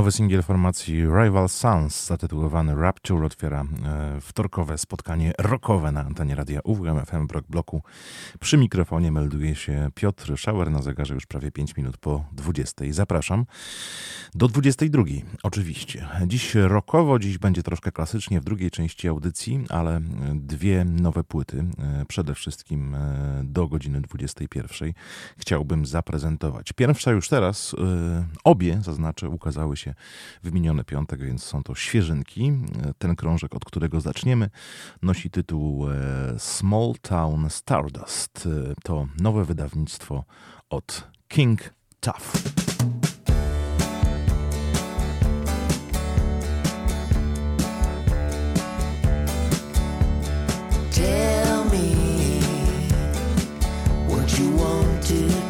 Nowy singiel formacji Rival Sons zatytułowany Rapture otwiera e, wtorkowe spotkanie rockowe na antenie radia UWM FM w bloku. Przy mikrofonie melduje się Piotr Szauer na zegarze już prawie 5 minut po 20. Zapraszam do 22. Oczywiście. Dziś rockowo, dziś będzie troszkę klasycznie w drugiej części audycji, ale dwie nowe płyty, e, przede wszystkim e, do godziny 21 chciałbym zaprezentować. Pierwsza już teraz, obie zaznaczę, ukazały się się w miniony piątek, więc są to świeżynki. Ten krążek, od którego zaczniemy, nosi tytuł e, Small Town Stardust. E, to nowe wydawnictwo od King Tough. Tell me what you want to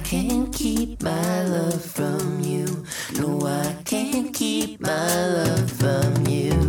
I can't keep my love from you. No, I can't keep my love from you.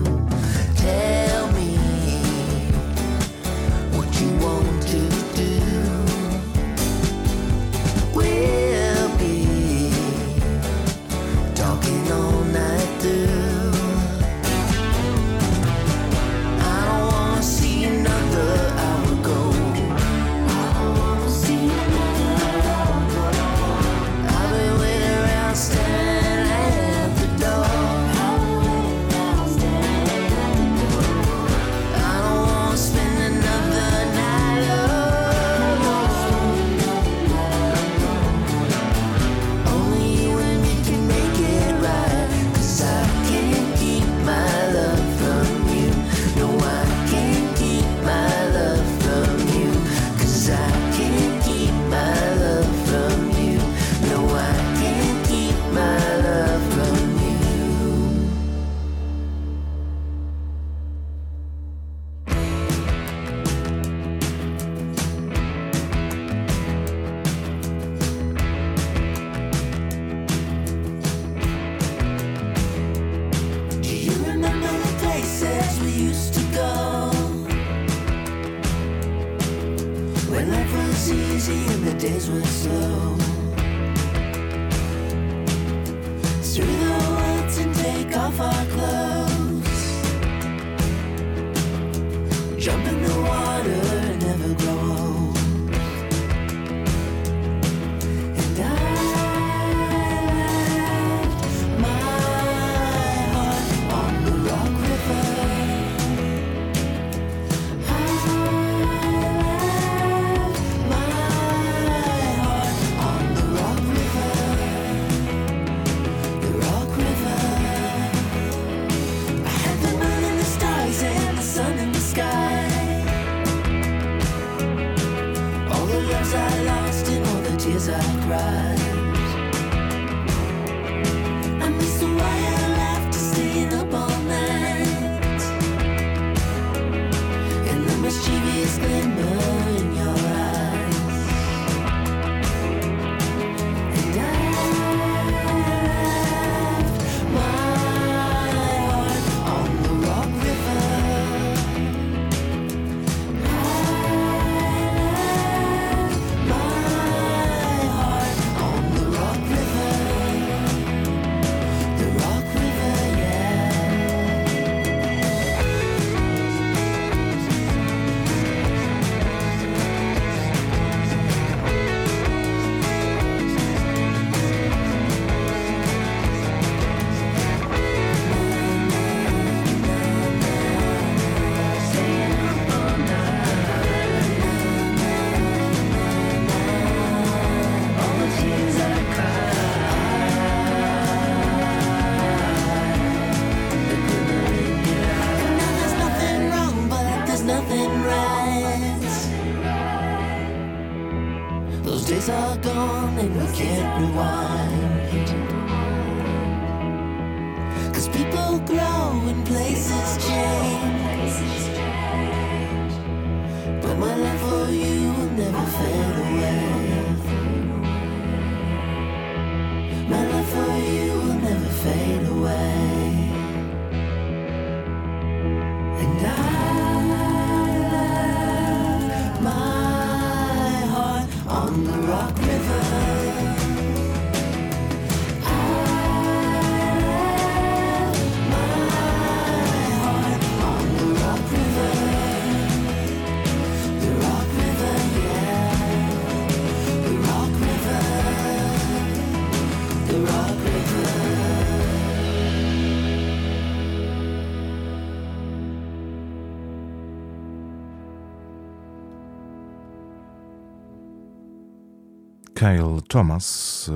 Thomas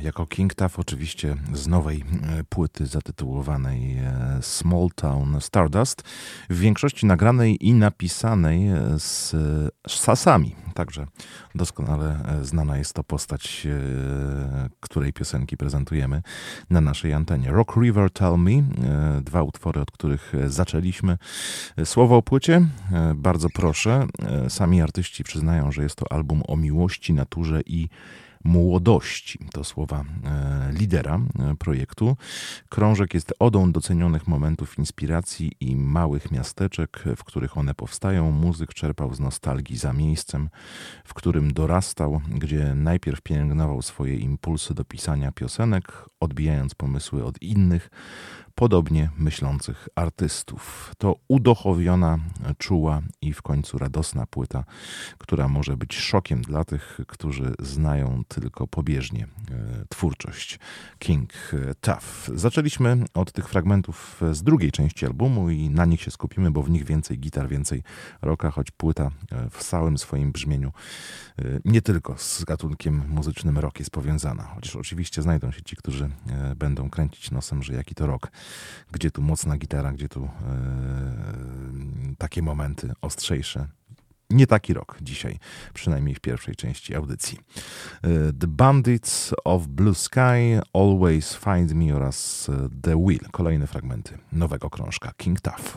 e, jako King oczywiście z nowej e, płyty zatytułowanej e, Small Town Stardust, w większości nagranej i napisanej z sasami. Także doskonale znana jest to postać, której piosenki prezentujemy na naszej antenie. Rock River Tell Me, dwa utwory, od których zaczęliśmy. Słowo o płycie, bardzo proszę. Sami artyści przyznają, że jest to album o miłości, naturze i młodości. To słowa e, lidera e, projektu. Krążek jest odą docenionych momentów inspiracji i małych miasteczek, w których one powstają. Muzyk czerpał z nostalgii za miejscem, w którym dorastał, gdzie najpierw pielęgnował swoje impulsy do pisania piosenek, odbijając pomysły od innych, podobnie myślących artystów. To udochowiona, czuła i w końcu radosna płyta, która może być szokiem dla tych, którzy znają tylko pobieżnie e, twórczość King Tough. Zaczęliśmy od tych fragmentów z drugiej części albumu i na nich się skupimy, bo w nich więcej gitar, więcej rocka, choć płyta e, w całym swoim brzmieniu e, nie tylko z gatunkiem muzycznym rock jest powiązana. Chociaż oczywiście znajdą się ci, którzy będą kręcić nosem, że jaki to rok gdzie tu mocna gitara, gdzie tu e, takie momenty ostrzejsze. Nie taki rok dzisiaj, przynajmniej w pierwszej części audycji. E, The Bandits of Blue Sky, Always Find Me oraz e, The Will. Kolejne fragmenty nowego krążka King Tough.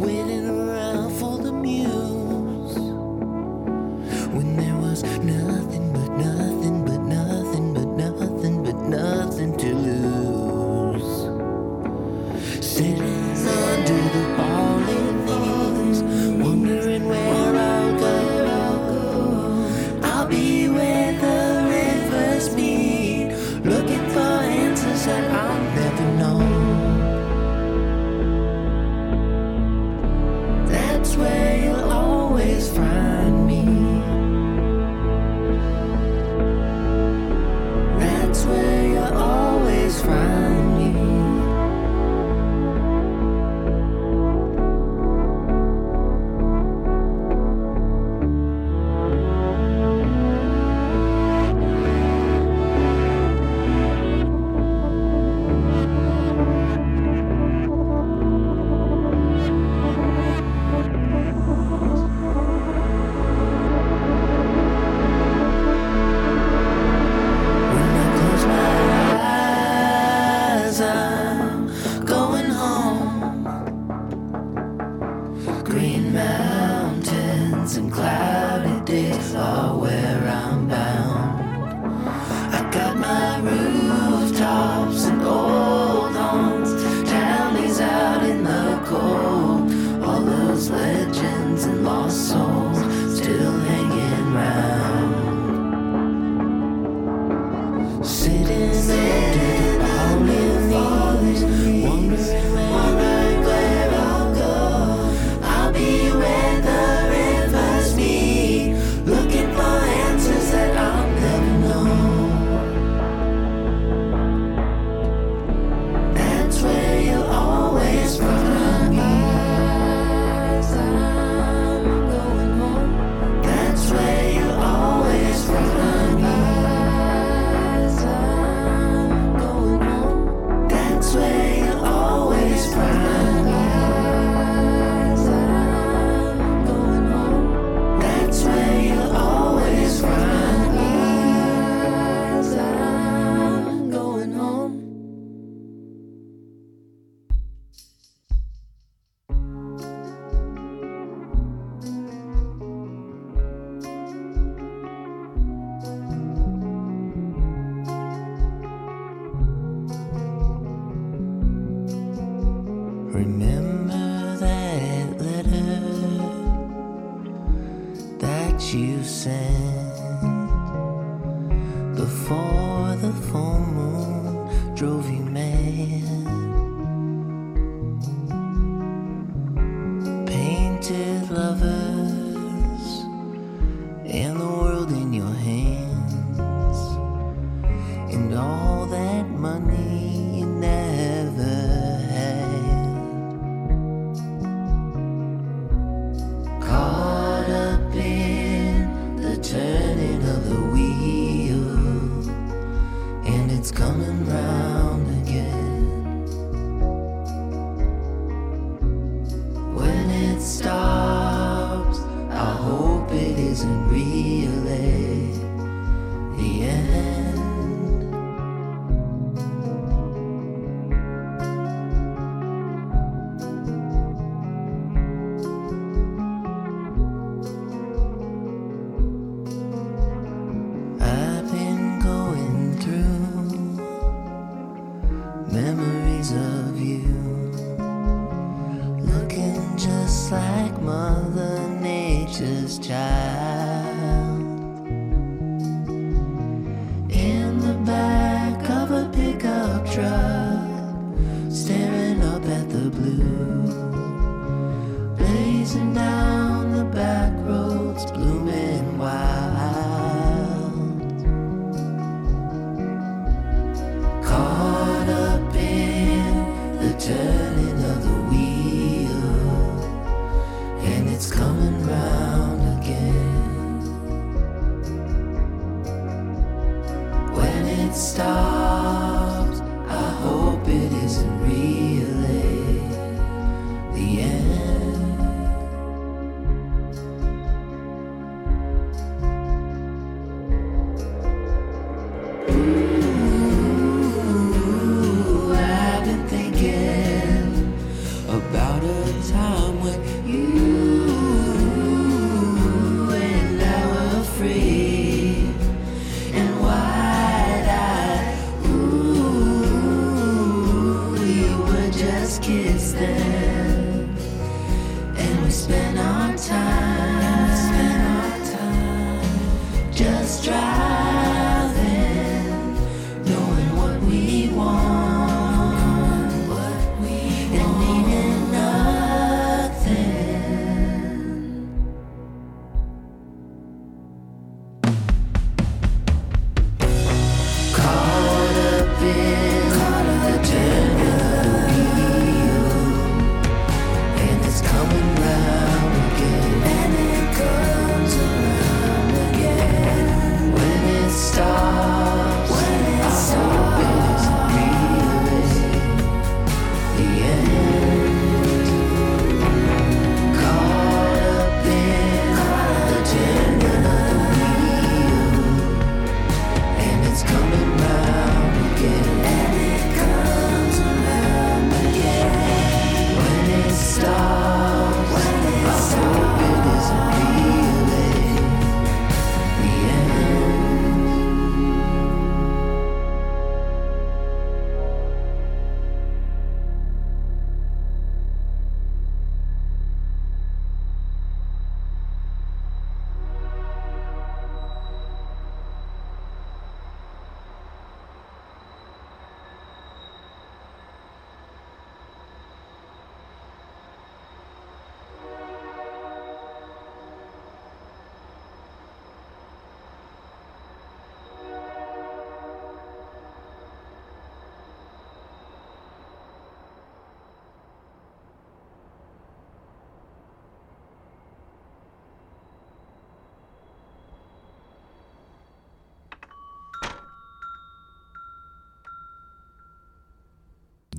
With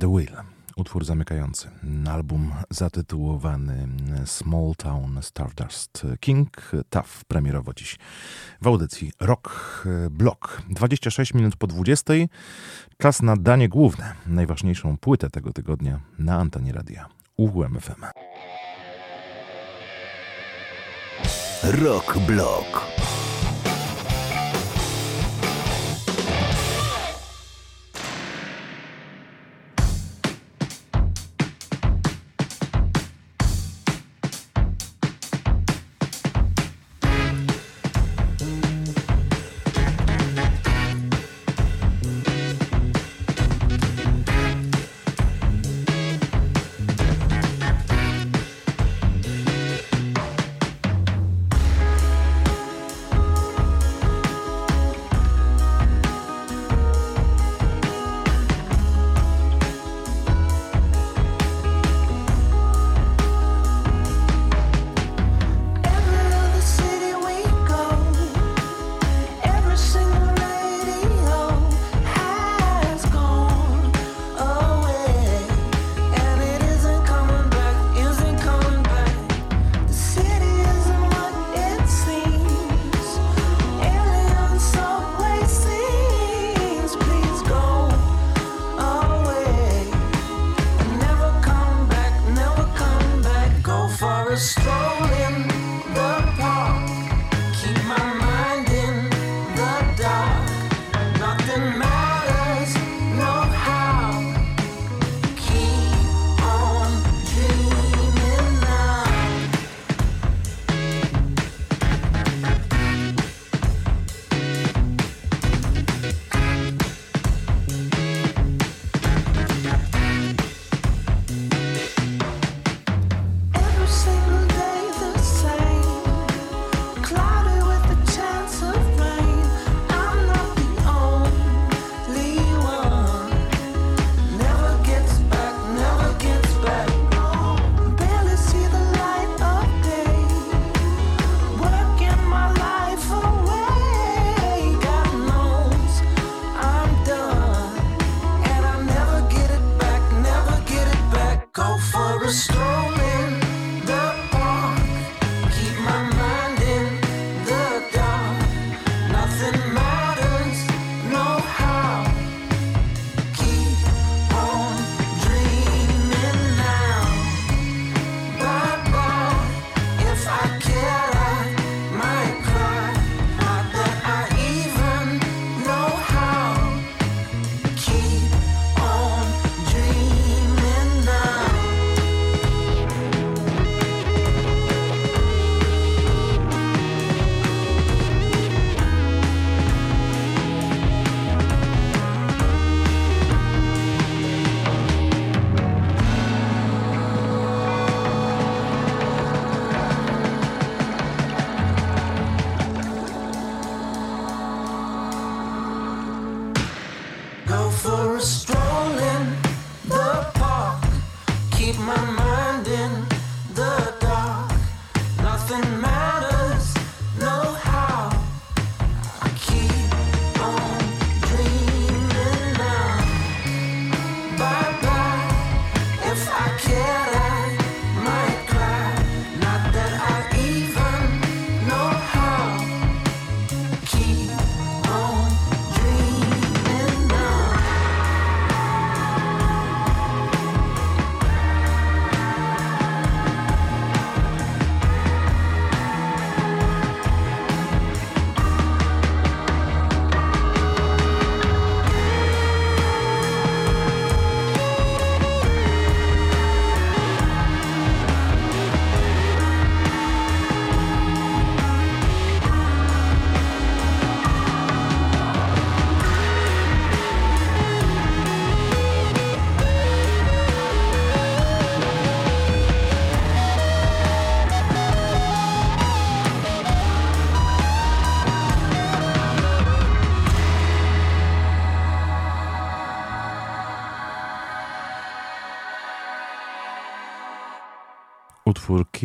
The Will, utwór zamykający. Album zatytułowany Small Town Stardust King, TAF, premierowo dziś w audycji Rock Block. 26 minut po 20. Czas na danie główne, najważniejszą płytę tego tygodnia na antenie radia UWMFM. Rock Block.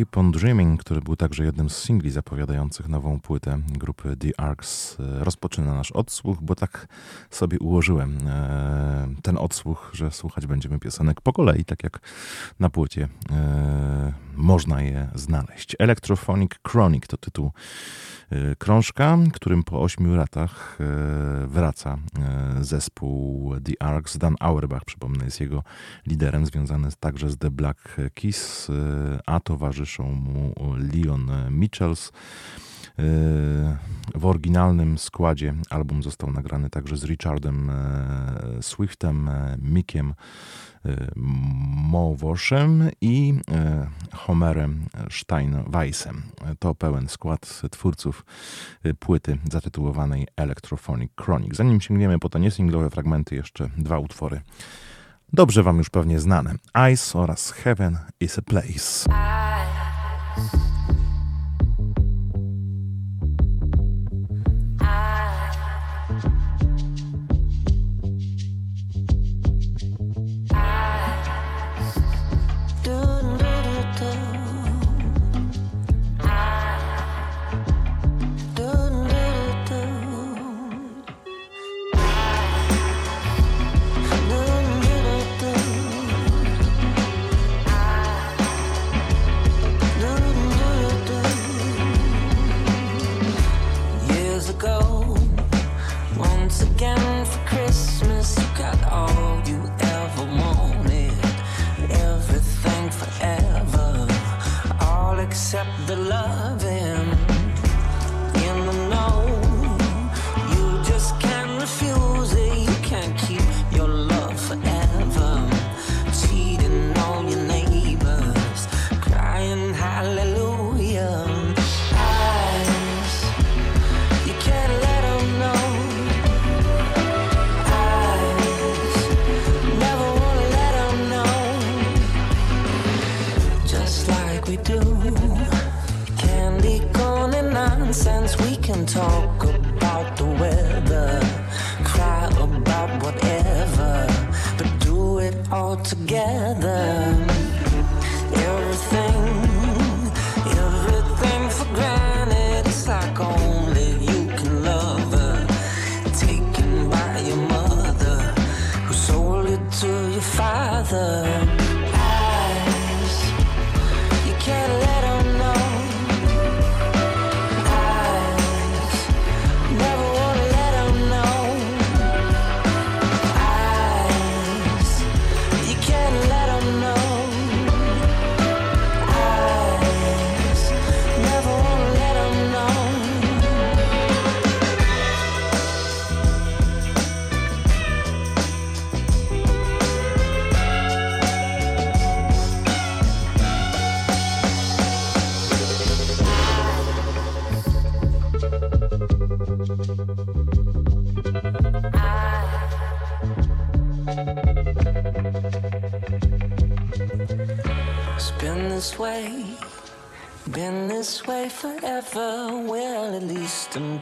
Keep on Dreaming, który był także jednym z singli zapowiadających nową płytę grupy The Arcs, e, rozpoczyna nasz odsłuch, bo tak sobie ułożyłem e, ten odsłuch, że słuchać będziemy piosenek po kolei, tak jak na płycie e, można je znaleźć. Electrophonic Chronic to tytuł krążka, którym po ośmiu latach y, wraca y, zespół The Arcs. Dan Auerbach, przypomnę, jest jego liderem, związany także z The Black Keys, a towarzyszą mu Leon Mitchells. W oryginalnym składzie album został nagrany także z Richardem Swiftem, Mickiem Mowoszem i e, Homerem Steinweissem. To pełen skład twórców e, płyty zatytułowanej Electrophonic Chronic. Zanim sięgniemy po te niesinglowe fragmenty, jeszcze dwa utwory. Dobrze Wam już pewnie znane. Ice oraz Heaven is a Place.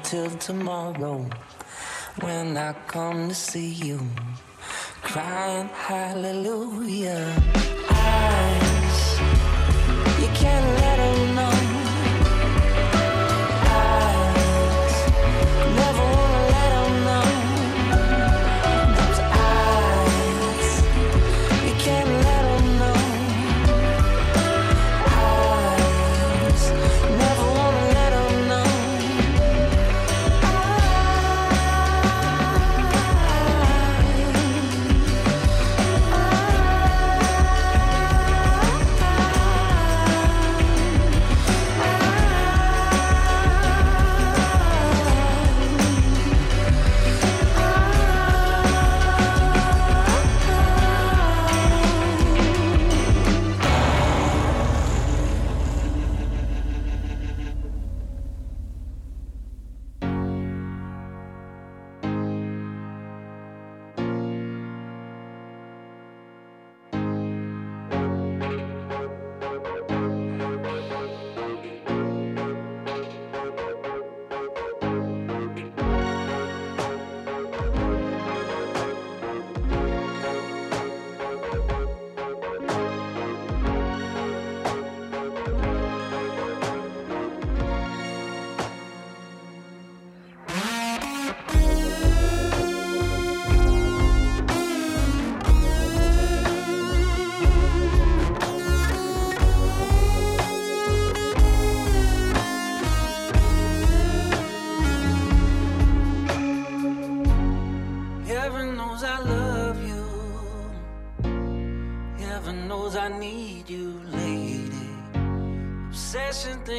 till tomorrow when I come to see you crying hallelujah. Eyes, you can't let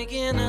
Again.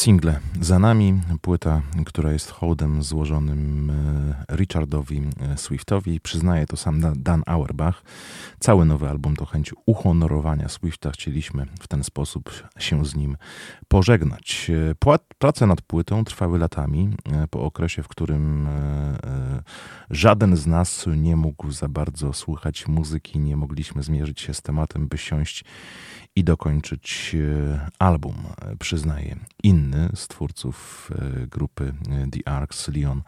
single za nami, płyta, która jest hołdem złożonym e, Richardowi e, Swiftowi. Przyznaje to sam Dan Auerbach. Cały nowy album to chęć uhonorowania Swifta. Chcieliśmy w ten sposób się z nim pożegnać. E, prace nad płytą trwały latami, po okresie, w którym żaden z nas nie mógł za bardzo słuchać muzyki, nie mogliśmy zmierzyć się z tematem, by siąść i dokończyć e, album, przyznaje inny z twórców e, grupy e, The Arcs, Leon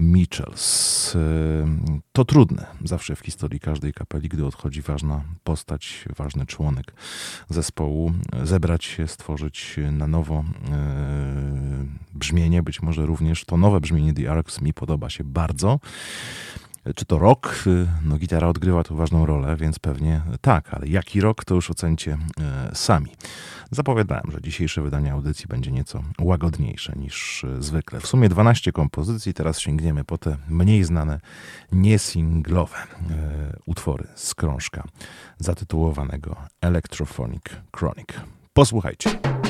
Mitchells. To trudne zawsze w historii każdej kapeli, gdy odchodzi ważna postać, ważny członek zespołu, zebrać się, stworzyć na nowo brzmienie, być może również to nowe brzmienie The Arcs mi podoba się bardzo. Czy to rok? Y, no gitara odgrywa tu ważną rolę, więc pewnie tak, ale jaki rok to już ocencie y, sami. Zapowiadałem, że dzisiejsze wydanie audycji będzie nieco łagodniejsze niż y, zwykle. W sumie 12 kompozycji, teraz sięgniemy po te mniej znane, niesinglowe utwory z krążka zatytułowanego Electrophonic Chronic. Posłuchajcie.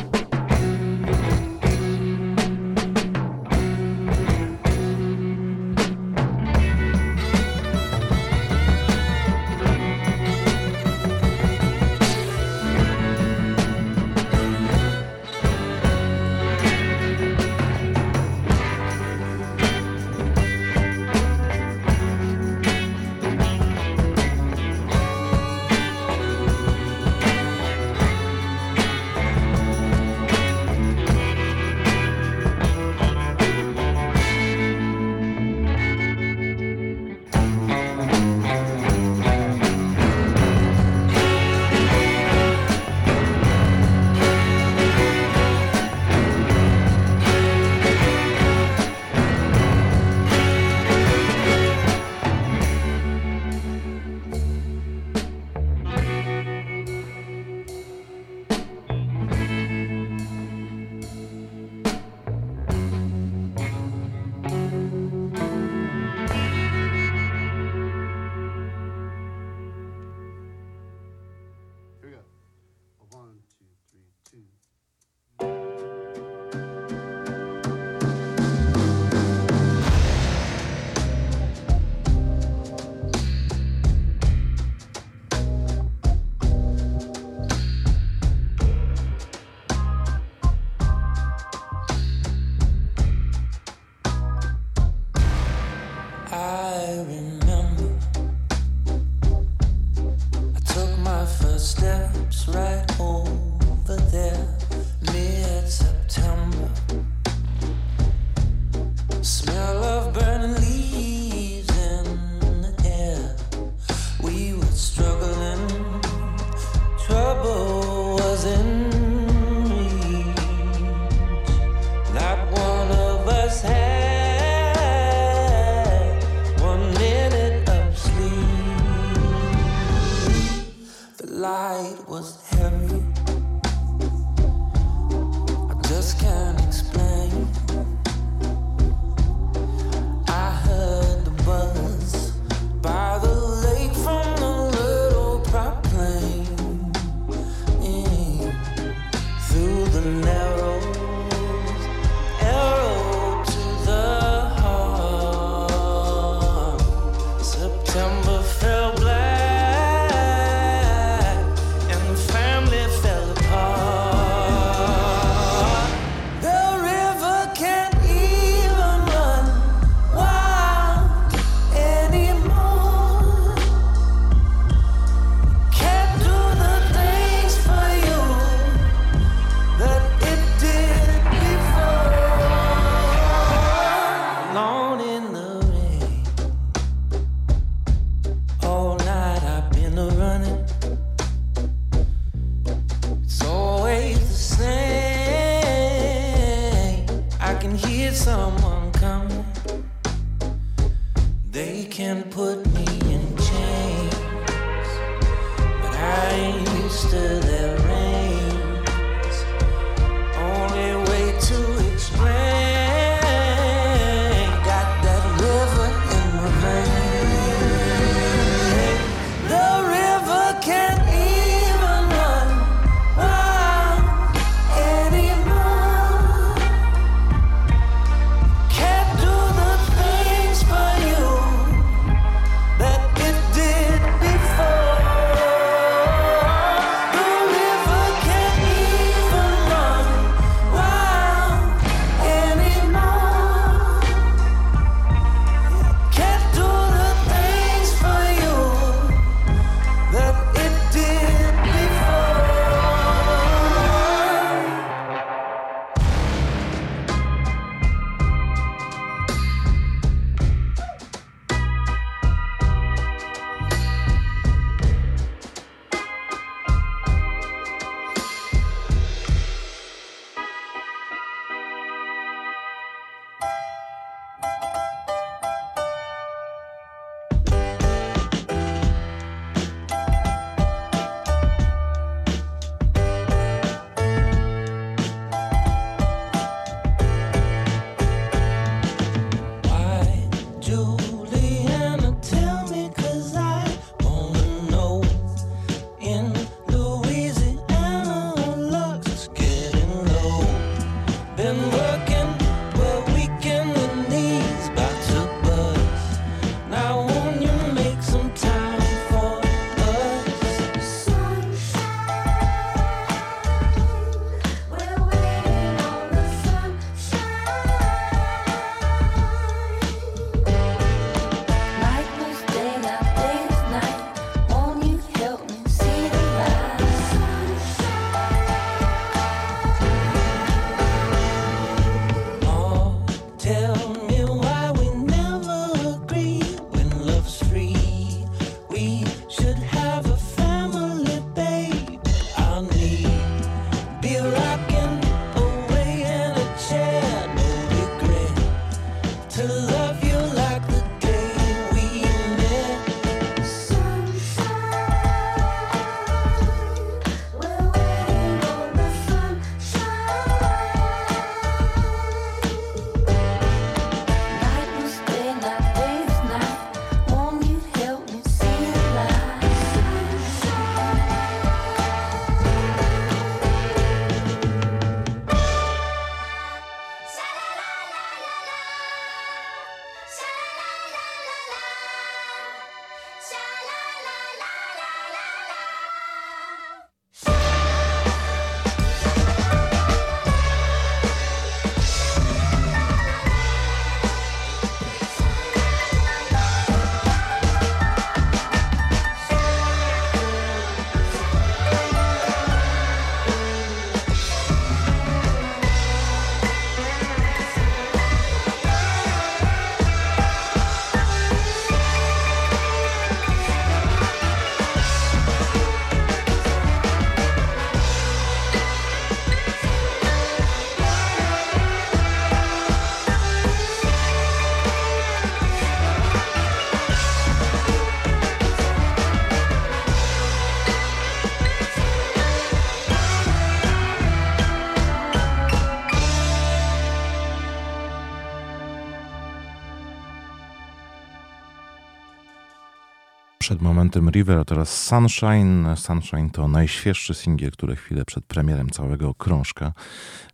Przed momentem River, a teraz Sunshine. Sunshine to najświeższy singiel, który chwilę przed premierem całego krążka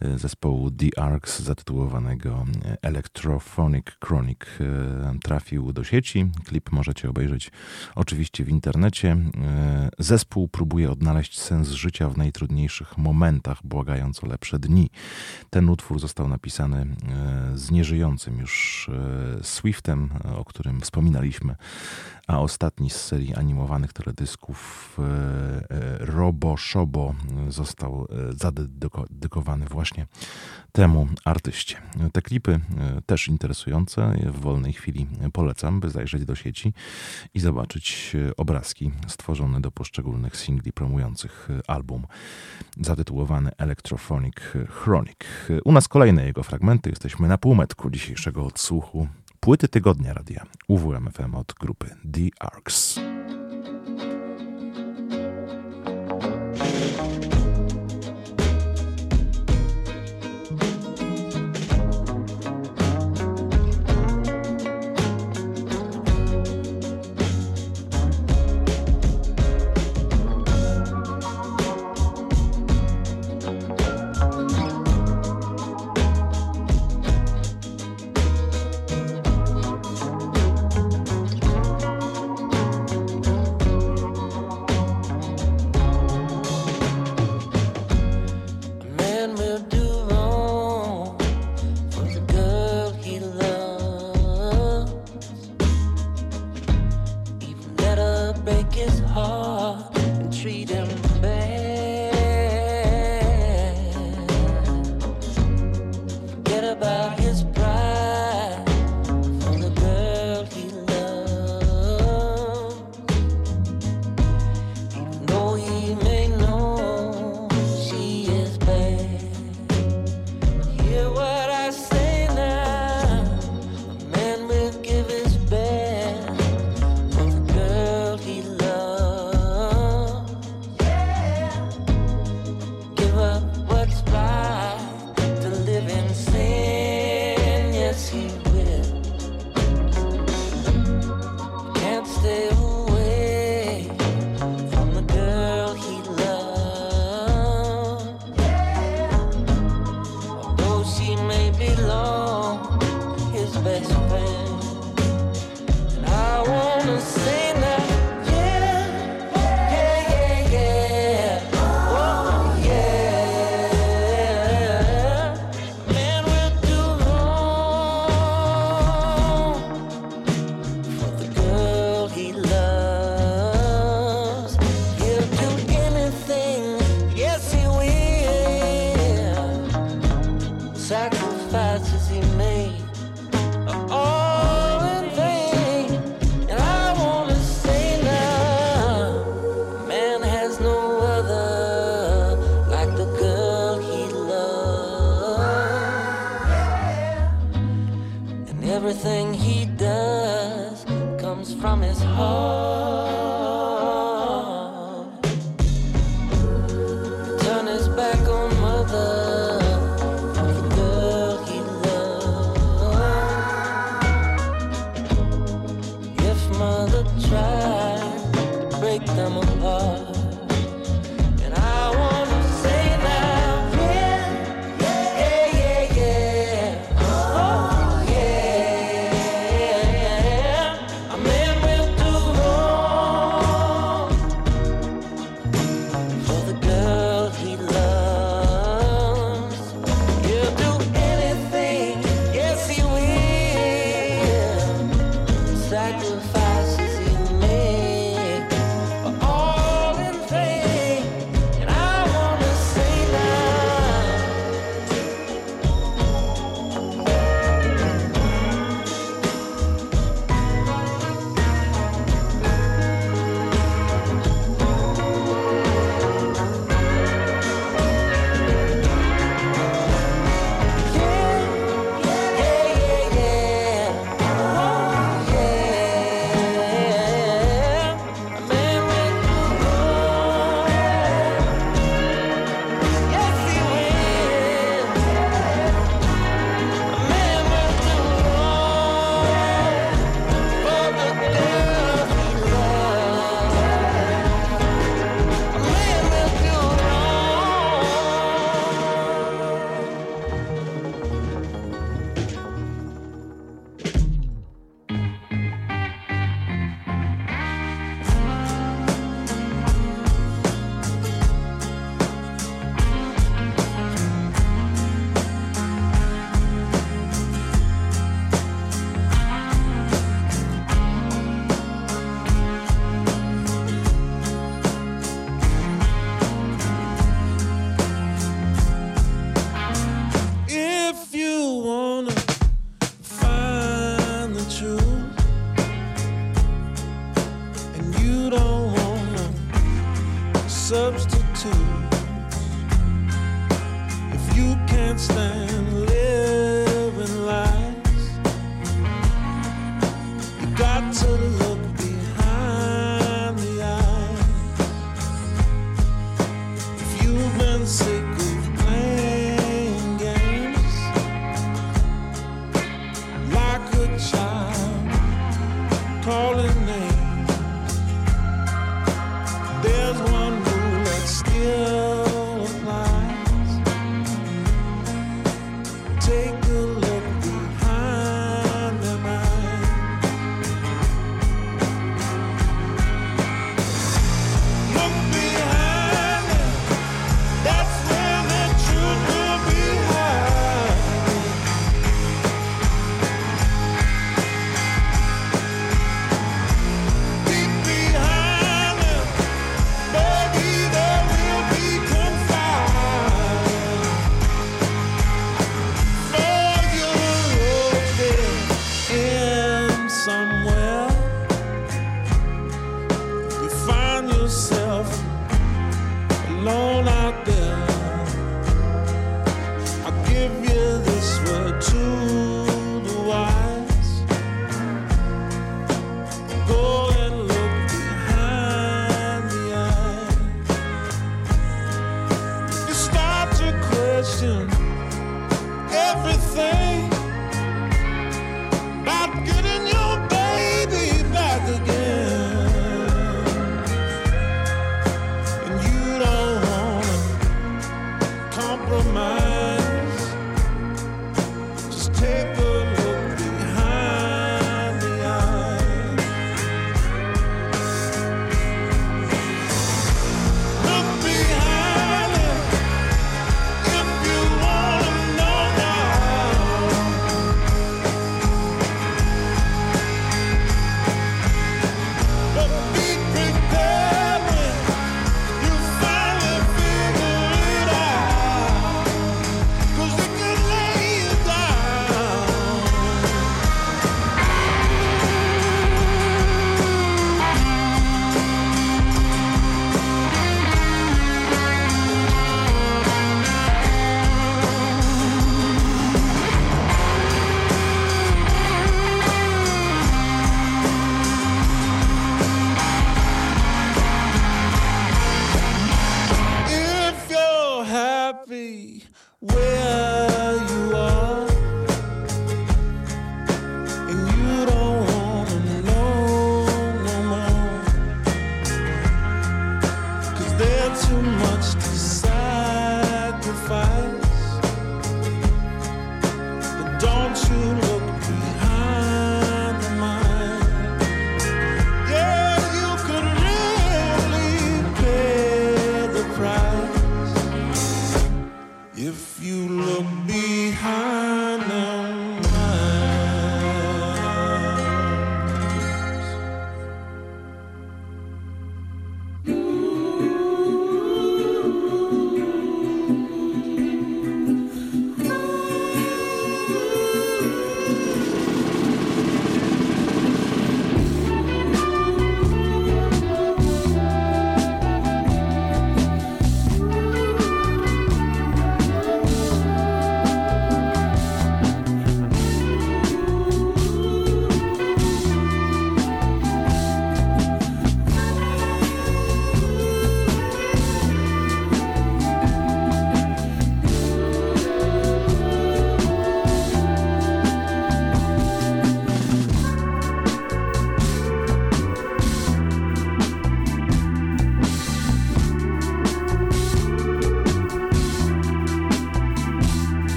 e, zespołu The Arcs zatytułowanego Electrophonic Chronic e, trafił do sieci. Klip możecie obejrzeć oczywiście w internecie. Zespół próbuje odnaleźć sens życia w najtrudniejszych momentach, błagając o lepsze dni. Ten utwór został napisany z nieżyjącym już Swiftem, o którym wspominaliśmy a ostatni z serii animowanych teledysków e, e, Robo Szobo został e, zadedykowany właśnie temu artyście. Te klipy też interesujące. W wolnej chwili polecam, by zajrzeć do sieci i zobaczyć obrazki stworzone do poszczególnych singli promujących album zatytułowany Electrophonic Chronic. U nas kolejne jego fragmenty. Jesteśmy na półmetku dzisiejszego odsłuchu Płyty tygodnia radia UWMFM od grupy The Arcs.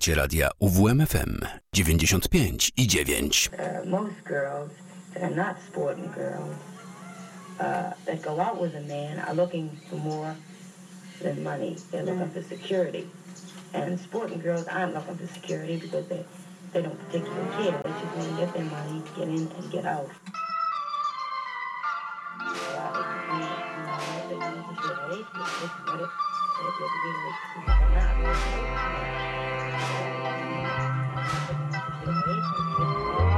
Słuchacie radia UWMFM 95 i 9. uh, most girls that are not sporting girls uh, that go out with a man are looking for more than money. They're looking for security. And sporting girls aren't looking for security because they, they don't particularly care. They just want to get their money, get in and get out. Thank you.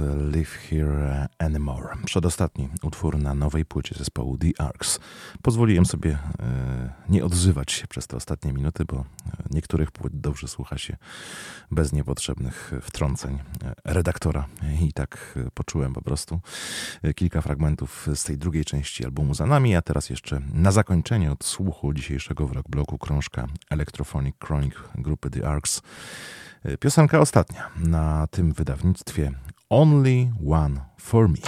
Live Here Anymore. Przedostatni utwór na nowej płycie zespołu The Arcs. Pozwoliłem sobie e, nie odzywać się przez te ostatnie minuty, bo e, niektórych płyt dobrze słucha się bez niepotrzebnych wtrąceń e, redaktora. I tak poczułem po prostu kilka fragmentów z tej drugiej części albumu za nami, a teraz jeszcze na zakończenie od słuchu dzisiejszego w rock bloku krążka Electrophonic Chronic grupy The Arcs. Piosenka ostatnia na tym wydawnictwie Only One for Me.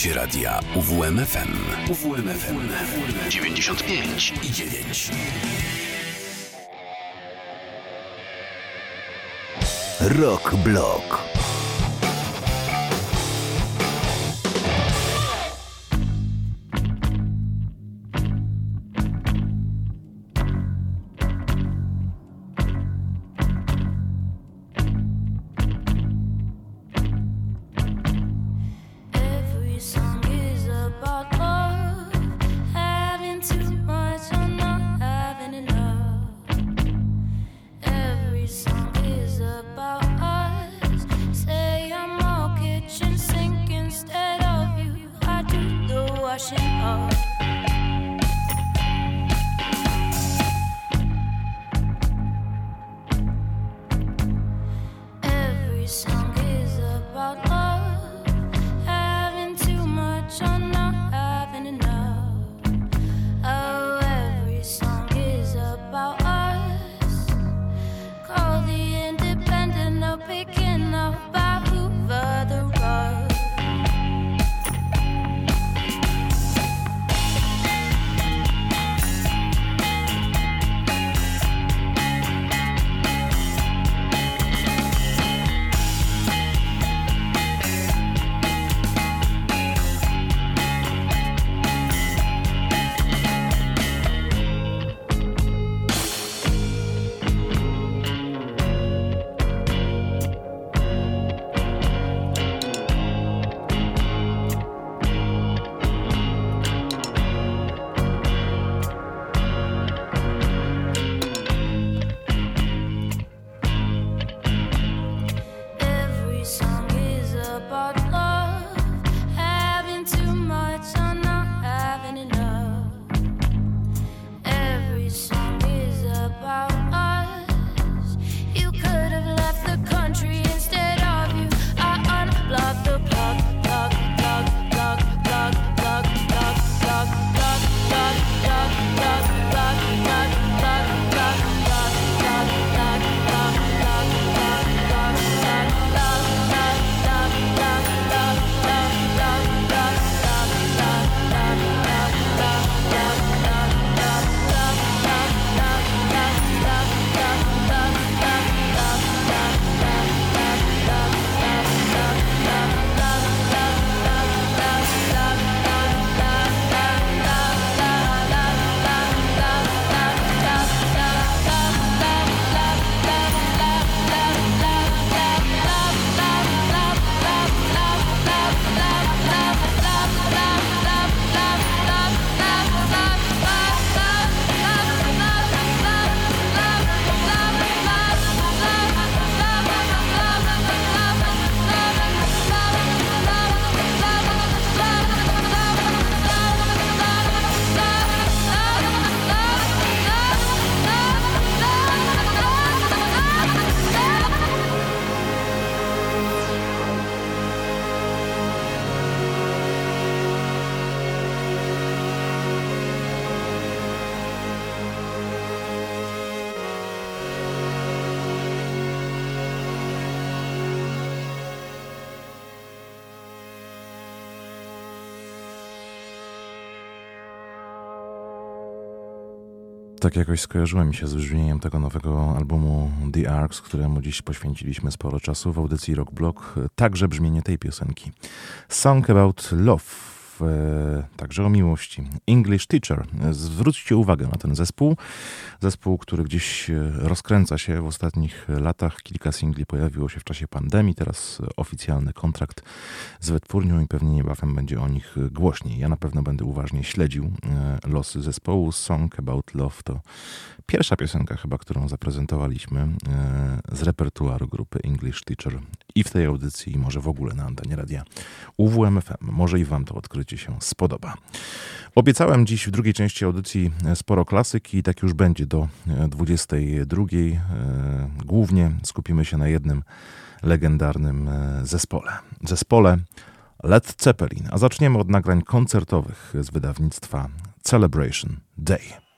Słuchacie radia UWMFM. UWMFM 95 i 9. Rock Block. Tak jakoś skojarzyło mi się z brzmieniem tego nowego albumu The Arcs, któremu dziś poświęciliśmy sporo czasu w audycji Rock Block. Także brzmienie tej piosenki. Song About Love. E, Także o miłości. English Teacher. Zwróćcie uwagę na ten zespół. Zespół, który gdzieś e, rozkręca się w ostatnich latach. Kilka singli pojawiło się w czasie pandemii. Teraz oficjalny kontrakt z wytwórnią i pewnie niebawem będzie o nich głośniej. Ja na pewno będę uważnie śledził e, losy zespołu. Song About Love to pierwsza piosenka chyba, którą zaprezentowaliśmy z repertuaru grupy English Teacher i w tej audycji, i może w ogóle na antenie radia UWMFM. Może i wam to odkrycie się spodoba. Obiecałem dziś w drugiej części audycji sporo klasyki i tak już będzie do e, 22. E, Głównie skupimy się na jednym legendarnym e, zespole. Zespole Led Zeppelin. A zaczniemy od nagrań koncertowych z wydawnictwa Celebration Day.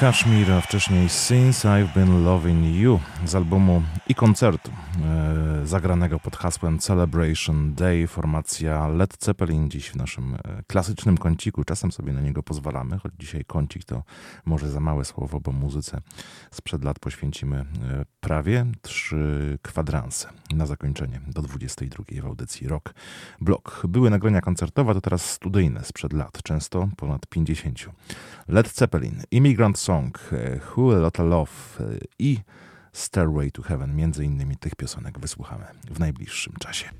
Kashmir, a wcześniej Since I've Been Loving You z albumu i koncertu zagranego pod hasłem Celebration Day. Formacja Led Zeppelin dziś w naszym e, klasycznym kąciku. Czasem sobie na niego pozwalamy, choć dzisiaj kącik to może za małe słowo, bo muzyce sprzed lat poświęcimy e, prawie trzy kwadranse na zakończenie do 22 w audycji Rock Block. Były nagrania koncertowe, to teraz studyjne sprzed lat, często ponad 50. Led Zeppelin, Immigrant Song, e, Who a Lot Love i Stairway to Heaven. Między innymi tych piosenek wysłuchamy w najbliższym czasie.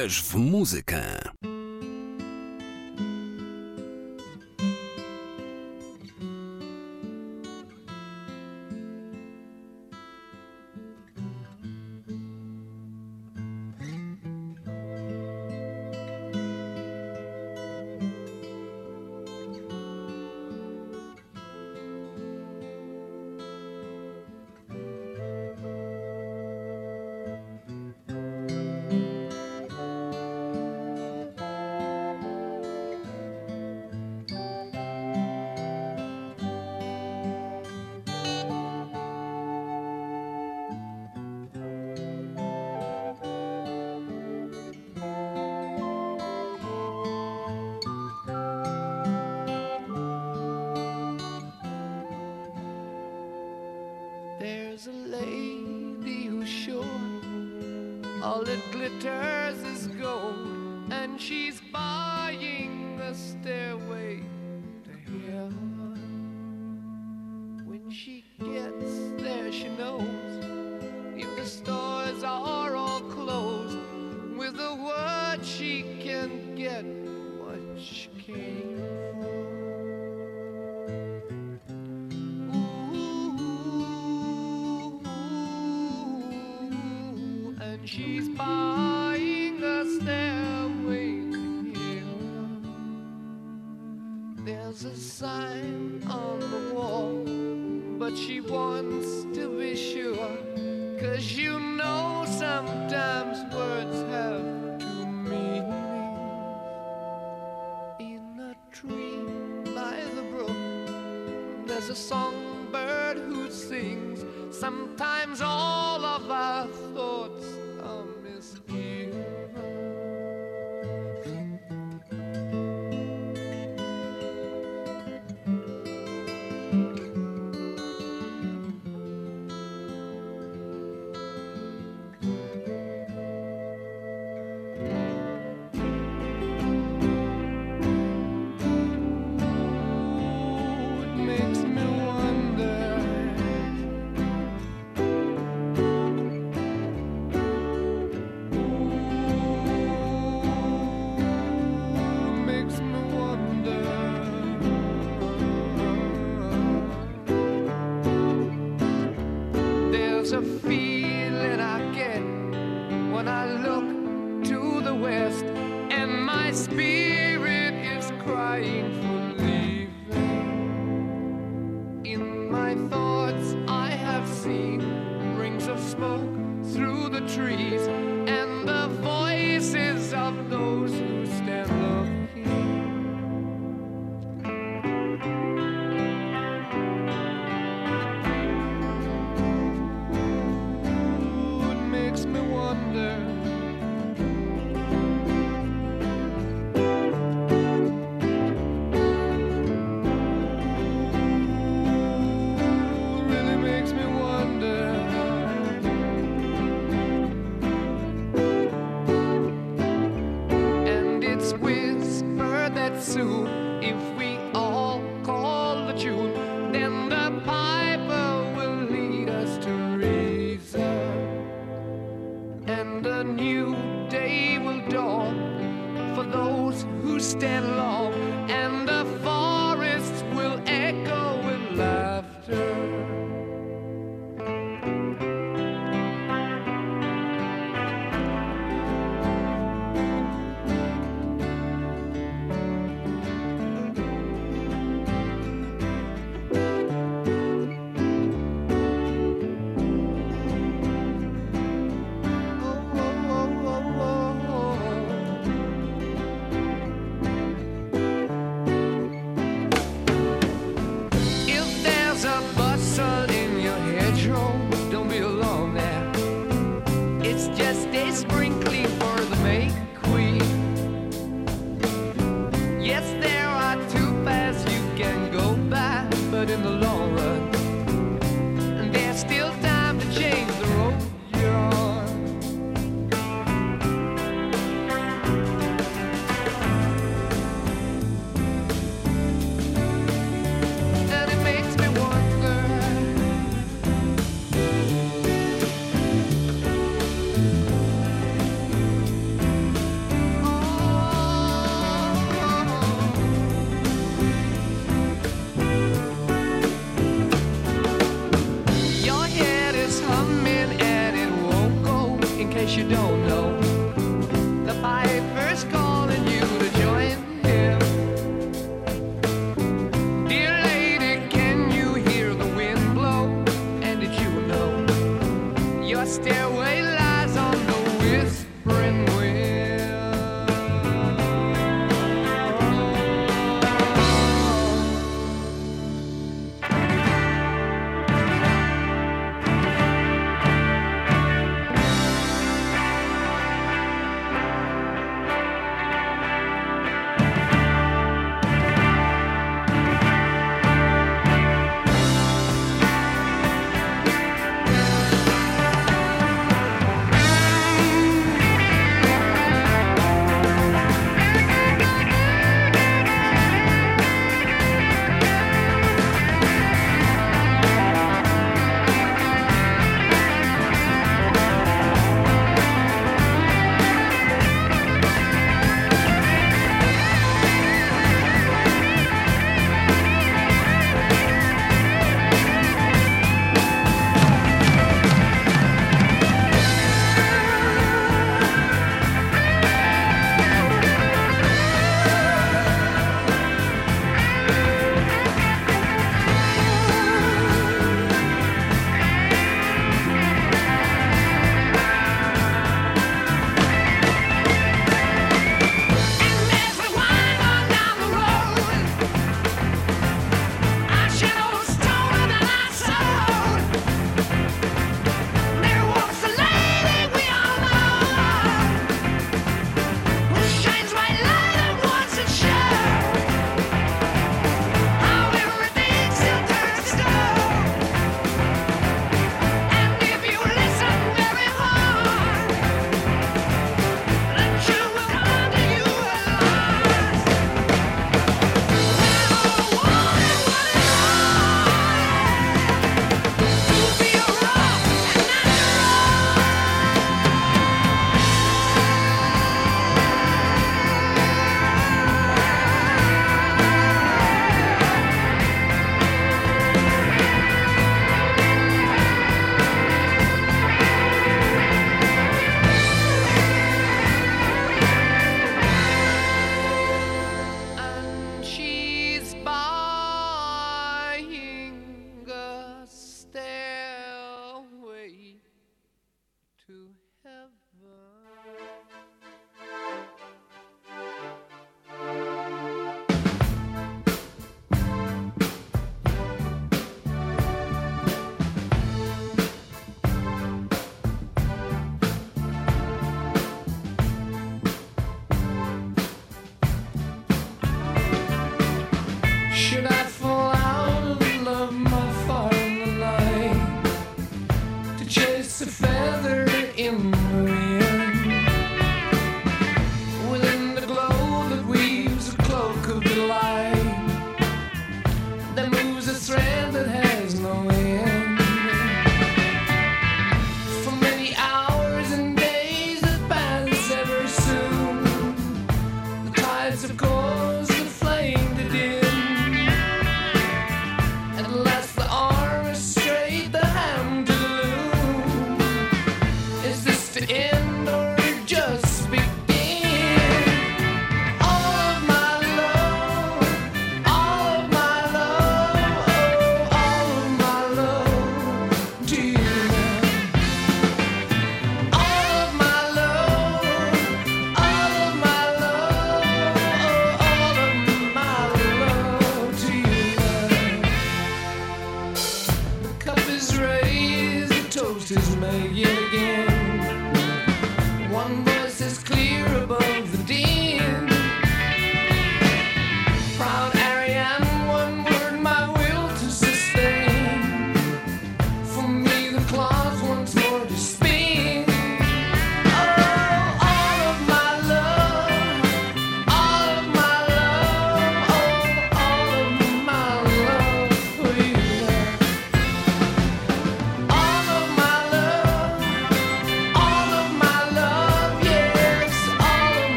Uwierz w muzykę.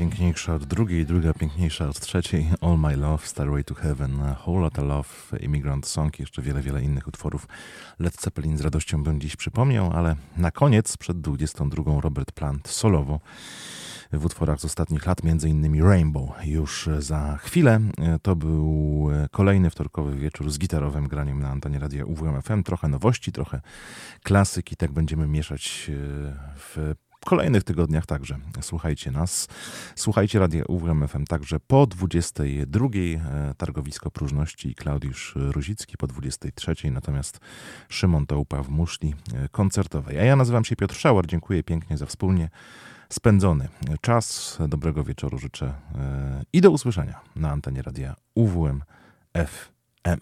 Piękniejsza od drugiej, druga piękniejsza od trzeciej. All My Love, Starway to Heaven, A Whole Lotta Love, Immigrant Song i jeszcze wiele, wiele innych utworów. Led Zeppelin z radością bym dziś przypomniał, ale na koniec, przed 22, Robert Plant solowo w utworach z ostatnich lat, między innymi Rainbow. Już za chwilę to był kolejny wtorkowy wieczór z gitarowym graniem na antenie radia UWM FM. Trochę nowości, trochę klasyki, tak będziemy mieszać w kolejnych tygodniach także. Słuchajcie nas. Słuchajcie Radia UWM FM także po 22. Targowisko Próżności i Klaudiusz Ruzicki po 23. Natomiast Szymon Tołpa w muszli koncertowej. A ja nazywam się Piotr Szauer. Dziękuję pięknie za wspólnie spędzony czas. Dobrego wieczoru życzę i do usłyszenia na antenie radia UWM FM.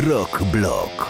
Rock Blok.